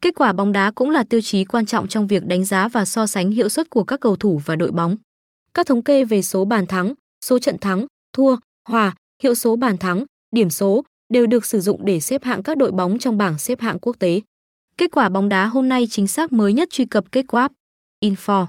Kết quả bóng đá cũng là tiêu chí quan trọng trong việc đánh giá và so sánh hiệu suất của các cầu thủ và đội bóng. Các thống kê về số bàn thắng, số trận thắng, thua, hòa, hiệu số bàn thắng, điểm số đều được sử dụng để xếp hạng các đội bóng trong bảng xếp hạng quốc tế. Kết quả bóng đá hôm nay chính xác mới nhất truy cập kết quả Info